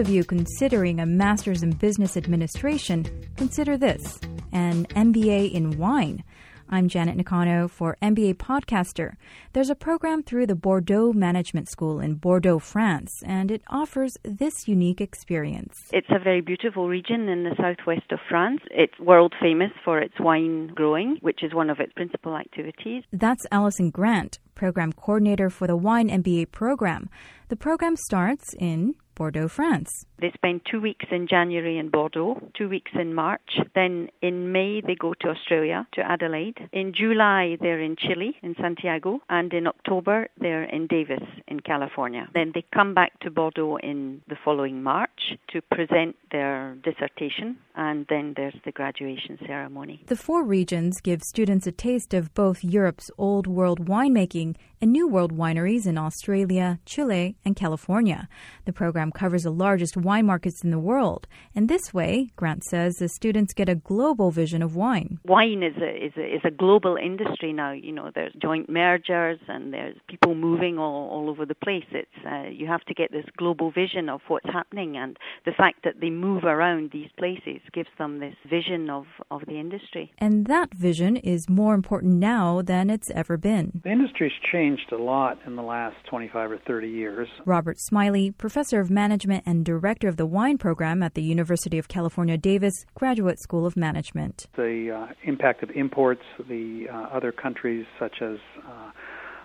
of you considering a master's in business administration, consider this an MBA in wine. I'm Janet Nakano for MBA Podcaster. There's a program through the Bordeaux Management School in Bordeaux, France, and it offers this unique experience. It's a very beautiful region in the southwest of France. It's world famous for its wine growing, which is one of its principal activities. That's Allison Grant, program coordinator for the Wine MBA program. The program starts in Bordeaux, France. They spend two weeks in January in Bordeaux, two weeks in March. Then in May, they go to Australia, to Adelaide. In July, they're in Chile, in Santiago. And in October, they're in Davis, in California. Then they come back to Bordeaux in the following March to present their dissertation. And then there's the graduation ceremony. The four regions give students a taste of both Europe's old world winemaking and new world wineries in Australia, Chile, and California. The program covers the largest wine markets in the world. And this way, Grant says, the students get a global vision of wine. Wine is a, is a, is a global industry now. You know, there's joint mergers and there's people moving all, all over the place. It's, uh, you have to get this global vision of what's happening. And the fact that they move around these places gives them this vision of, of the industry. And that vision is more important now than it's ever been. The industry's changed a lot in the last 25 or 30 years. Robert Smiley, professor of management and director director of the wine program at the University of California Davis Graduate School of Management. The uh, impact of imports, the uh, other countries such as uh,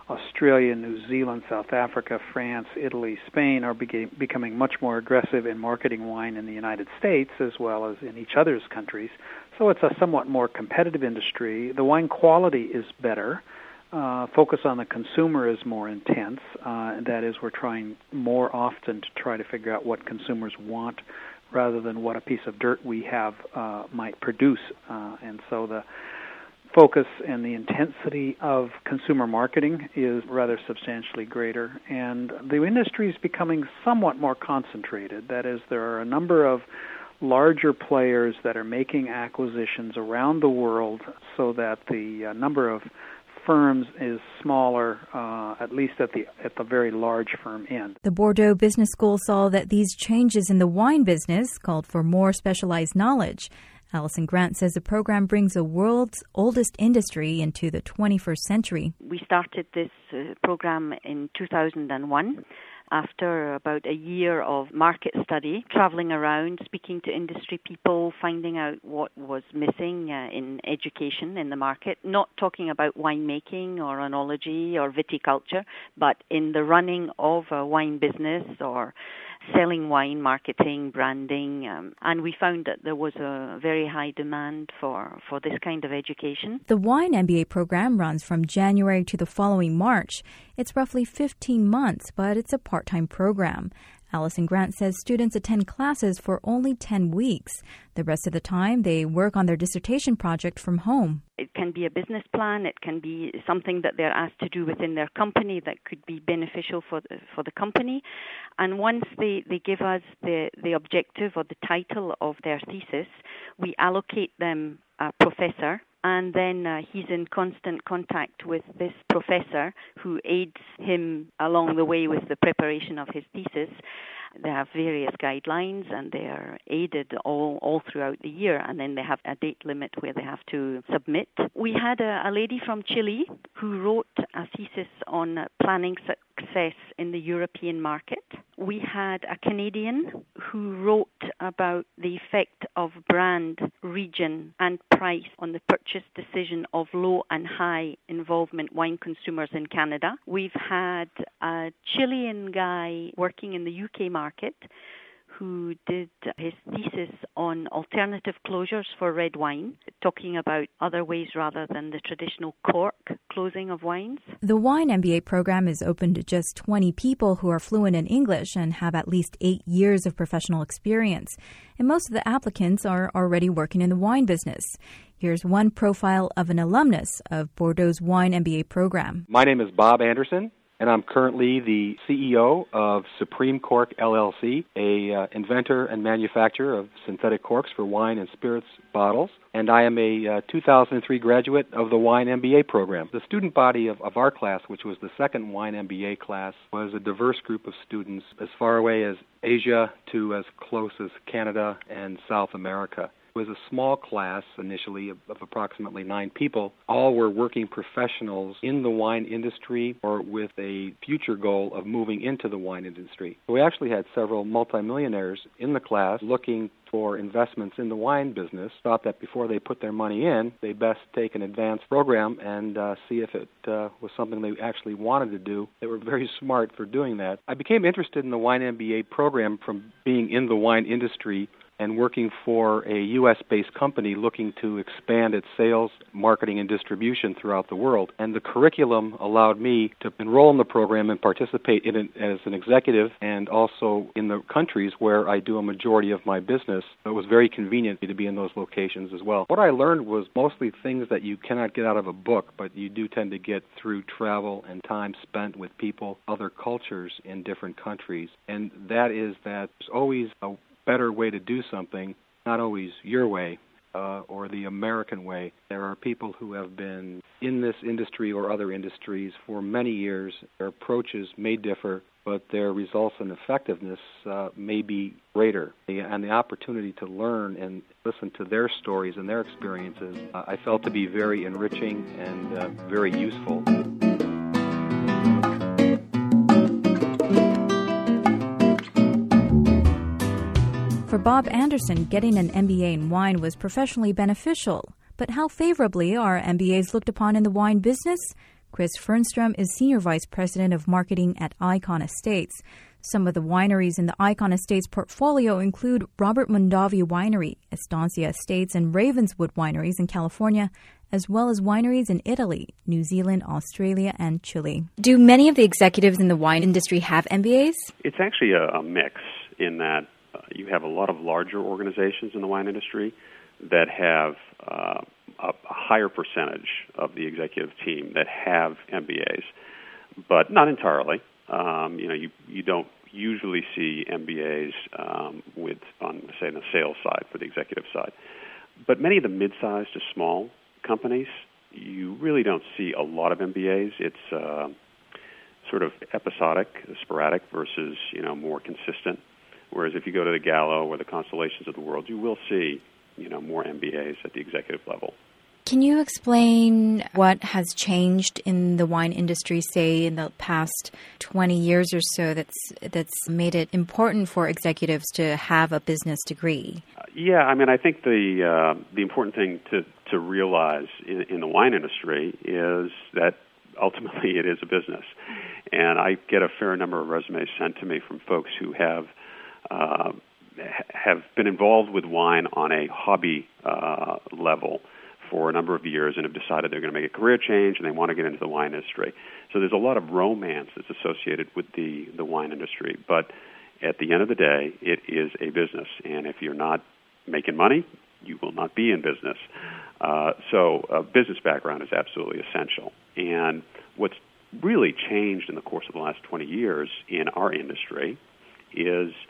Australia, New Zealand, South Africa, France, Italy, Spain are becoming much more aggressive in marketing wine in the United States as well as in each other's countries. So it's a somewhat more competitive industry. The wine quality is better uh, focus on the consumer is more intense. Uh, that is, we're trying more often to try to figure out what consumers want rather than what a piece of dirt we have uh, might produce. Uh, and so the focus and the intensity of consumer marketing is rather substantially greater. And the industry is becoming somewhat more concentrated. That is, there are a number of larger players that are making acquisitions around the world so that the uh, number of firms is smaller, uh, at least at the at the very large firm end. The Bordeaux Business School saw that these changes in the wine business called for more specialized knowledge. Allison Grant says the program brings the world's oldest industry into the 21st century. We started this uh, program in 2001 after about a year of market study, traveling around, speaking to industry people, finding out what was missing uh, in education in the market, not talking about winemaking or oenology or viticulture, but in the running of a wine business or selling wine, marketing, branding, um, and we found that there was a very high demand for, for this kind of education. The Wine MBA program runs from January to the following March. It's roughly 15 months, but it's a part time program. Allison Grant says students attend classes for only 10 weeks. The rest of the time, they work on their dissertation project from home. It can be a business plan, it can be something that they're asked to do within their company that could be beneficial for the, for the company. And once they, they give us the, the objective or the title of their thesis, we allocate them a professor and then uh, he's in constant contact with this professor who aids him along the way with the preparation of his thesis. They have various guidelines and they are aided all, all throughout the year, and then they have a date limit where they have to submit. We had a, a lady from Chile who wrote a thesis on planning success in the European market. We had a Canadian who wrote about the effect of brand, region, and price on the purchase decision of low and high involvement wine consumers in Canada. We've had a Chilean guy working in the UK market who did his thesis on alternative closures for red wine, talking about other ways rather than the traditional cork closing of wines. The Wine MBA program is open to just 20 people who are fluent in English and have at least eight years of professional experience. And most of the applicants are already working in the wine business. Here's one profile of an alumnus of Bordeaux's Wine MBA program. My name is Bob Anderson. And I'm currently the CEO of Supreme Cork LLC, a uh, inventor and manufacturer of synthetic corks for wine and spirits bottles. And I am a uh, 2003 graduate of the Wine MBA program. The student body of, of our class, which was the second Wine MBA class, was a diverse group of students as far away as Asia to as close as Canada and South America was a small class initially of, of, approximately nine people. All were working professionals in the wine industry or with a future goal of moving into the wine industry. We actually had several multimillionaires in the class looking for investments in the wine business thought that before they put their money in, they best take an advanced program and uh, see if it uh, was something they actually wanted to do. They were very smart for doing that. I became interested in the Wine MBA program from being in the wine industry and working for a U.S. based company looking to expand its sales, marketing, and distribution throughout the world. And the curriculum allowed me to enroll in the program and participate in it as an executive and also in the countries where I do a majority of my business. It was very convenient to be in those locations as well. What I learned was mostly things that you cannot get out of a book, but you do tend to get through travel and time spent with people, other cultures in different countries. And that is that there's always a better way to do something, not always your way uh, or the American way. There are people who have been in this industry or other industries for many years. Their approaches may differ, but their results and effectiveness uh, may be greater. And the opportunity to learn and listen to their stories and their experiences, uh, I felt to be very enriching and uh, very useful. Bob Anderson, getting an MBA in wine was professionally beneficial. But how favorably are MBAs looked upon in the wine business? Chris Fernstrom is Senior Vice President of Marketing at Icon Estates. Some of the wineries in the Icon Estates portfolio include Robert Mondavi Winery, Estancia Estates, and Ravenswood Wineries in California, as well as wineries in Italy, New Zealand, Australia, and Chile. Do many of the executives in the wine industry have MBAs? It's actually a, a mix in that you have a lot of larger organizations in the wine industry that have uh, a, higher percentage of the executive team that have MBAs, but not entirely. Um, you know, you you don't usually see MBAs um, with on say the sales side for the executive side, but many of the mid-sized to small companies, you really don't see a lot of MBAs. It's uh, sort of episodic, sporadic versus you know more consistent. Whereas if you go to the Gallo or the Constellations of the world, you will see, you know, more MBAs at the executive level. Can you explain what has changed in the wine industry, say, in the past 20 years or so, that's that's made it important for executives to have a business degree? Yeah, I mean, I think the uh, the important thing to to realize in, in the wine industry is that ultimately it is a business, and I get a fair number of resumes sent to me from folks who have uh, have been involved with wine on a hobby uh, level for a number of years and have decided they're going to make a career change and they want to get into the wine industry. So there's a lot of romance that's associated with the, the wine industry. But at the end of the day, it is a business. And if you're not making money, you will not be in business. Uh, so a business background is absolutely essential. And what's really changed in the course of the last 20 years in our industry is –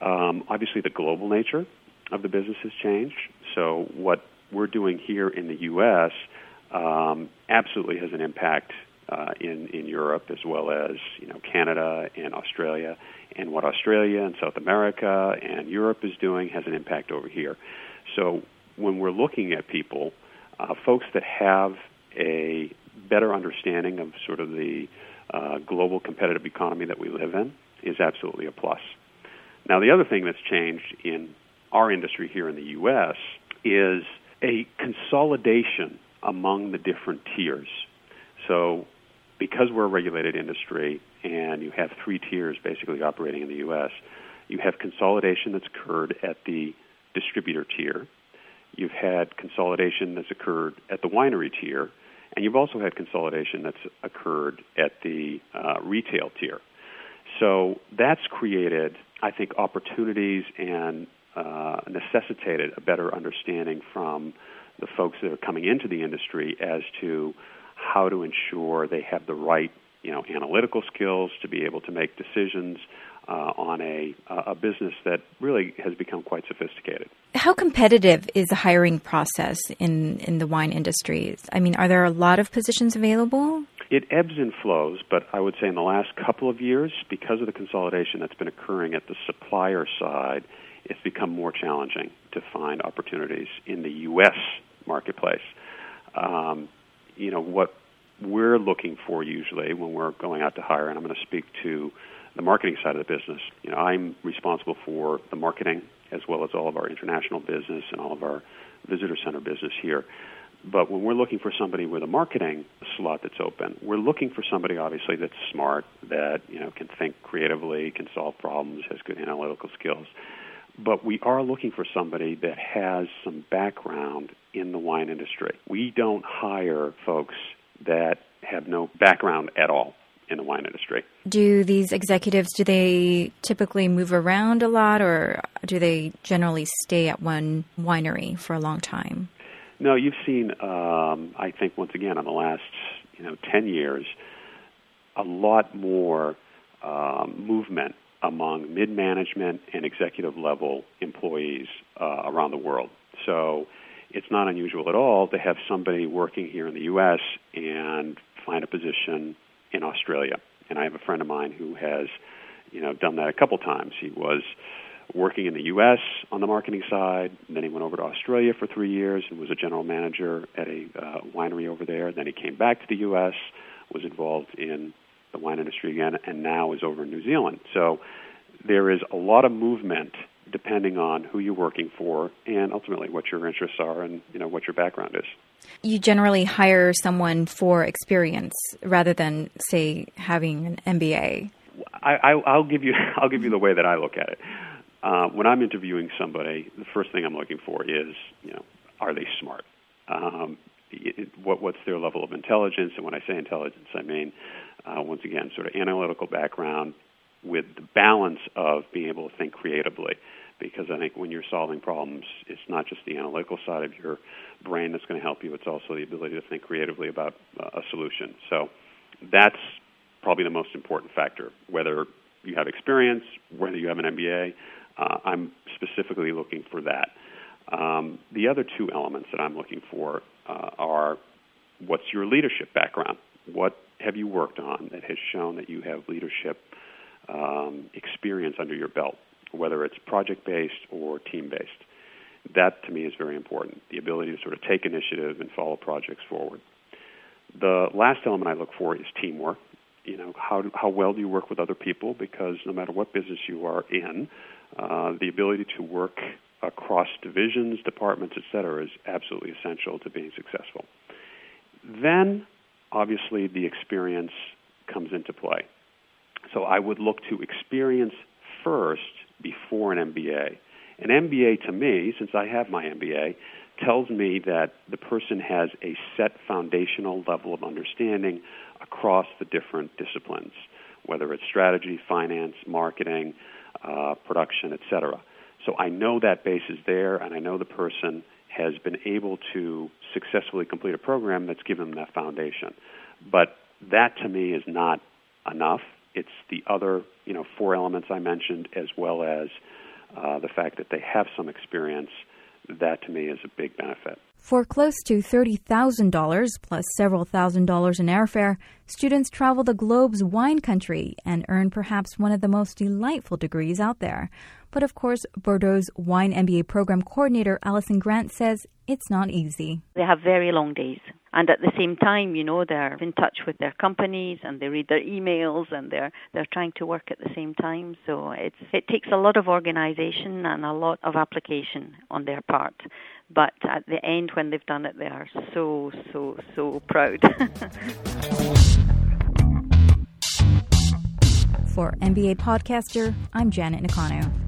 um, obviously, the global nature of the business has changed. So, what we're doing here in the U.S. Um, absolutely has an impact uh, in in Europe as well as you know Canada and Australia, and what Australia and South America and Europe is doing has an impact over here. So, when we're looking at people, uh, folks that have a better understanding of sort of the uh, global competitive economy that we live in is absolutely a plus. Now, the other thing that's changed in our industry here in the U.S. is a consolidation among the different tiers. So, because we're a regulated industry and you have three tiers basically operating in the U.S., you have consolidation that's occurred at the distributor tier. You've had consolidation that's occurred at the winery tier, and you've also had consolidation that's occurred at the uh, retail tier. So that's created I think, opportunities and uh, necessitated a better understanding from the folks that are coming into the industry as to how to ensure they have the right you know analytical skills to be able to make decisions uh, on a a business that really has become quite sophisticated. How competitive is the hiring process in in the wine industry? I mean, are there a lot of positions available? It ebbs and flows, but I would say in the last couple of years, because of the consolidation that's been occurring at the supplier side, it's become more challenging to find opportunities in the U.S. marketplace. Um, you know what we're looking for usually when we're going out to hire, and I'm going to speak to the marketing side of the business. You know, I'm responsible for the marketing as well as all of our international business and all of our visitor center business here. But when we're looking for somebody with a marketing slot that's open, we're looking for somebody obviously that's smart, that you know can think creatively, can solve problems, has good analytical skills. But we are looking for somebody that has some background in the wine industry. We don't hire folks that have no background at all in the wine industry. Do these executives do they typically move around a lot or do they generally stay at one winery for a long time? No, you've seen um, I think once again in the last, you know, 10 years a lot more um, movement among mid-management and executive level employees uh, around the world. So it's not unusual at all to have somebody working here in the U.S. and find a position in Australia. And I have a friend of mine who has, you know, done that a couple times. He was working in the U.S. on the marketing side. And then he went over to Australia for three years and was a general manager at a uh, winery over there. Then he came back to the U.S., was involved in the wine industry again, and now is over in New Zealand. So there is a lot of movement depending on who you're working for and ultimately what your interests are and you know what your background is. You generally hire someone for experience rather than say having an MBA. I, will give you I'll give you the way that I look at it. Uh, when I'm interviewing somebody, the first thing I'm looking for is you know are they smart? Um, it, what, what's their level of intelligence? And when I say intelligence, I mean uh, once again sort of analytical background with the balance of being able to think creatively because I think when you're solving problems, it's not just the analytical side of your brain that's going to help you, it's also the ability to think creatively about uh, a solution. So that's probably the most important factor. Whether you have experience, whether you have an MBA, uh, I'm specifically looking for that. Um, the other two elements that I'm looking for uh, are what's your leadership background? What have you worked on that has shown that you have leadership um, experience under your belt? whether it's project based or team based. That to me is very important the ability to sort of take initiative and follow projects forward. The last element I look for is teamwork. You know, how, how well do you work with other people? Because no matter what business you are in, uh, the ability to work across divisions, departments, et cetera, is absolutely essential to being successful. Then, obviously, the experience comes into play. So I would look to experience first before an MBA. An MBA to me, since I have my MBA, tells me that the person has a set foundational level of understanding across the different disciplines, whether it's strategy, finance, marketing, uh, production, etc. So I know that base is there, and I know the person has been able to successfully complete a program that's given them that foundation. But that to me is not enough. It's the other, you know, four elements I mentioned, as well as uh, the fact that they have some experience. That to me is a big benefit. For close to $30,000 plus several thousand dollars in airfare, students travel the globe's wine country and earn perhaps one of the most delightful degrees out there. But of course, Bordeaux's Wine MBA program coordinator Alison Grant says it's not easy. They have very long days and at the same time, you know, they're in touch with their companies and they read their emails and they're they're trying to work at the same time. So it's it takes a lot of organization and a lot of application on their part. But at the end, when they've done it, they are so so so proud. For MBA Podcaster, I'm Janet Nakano.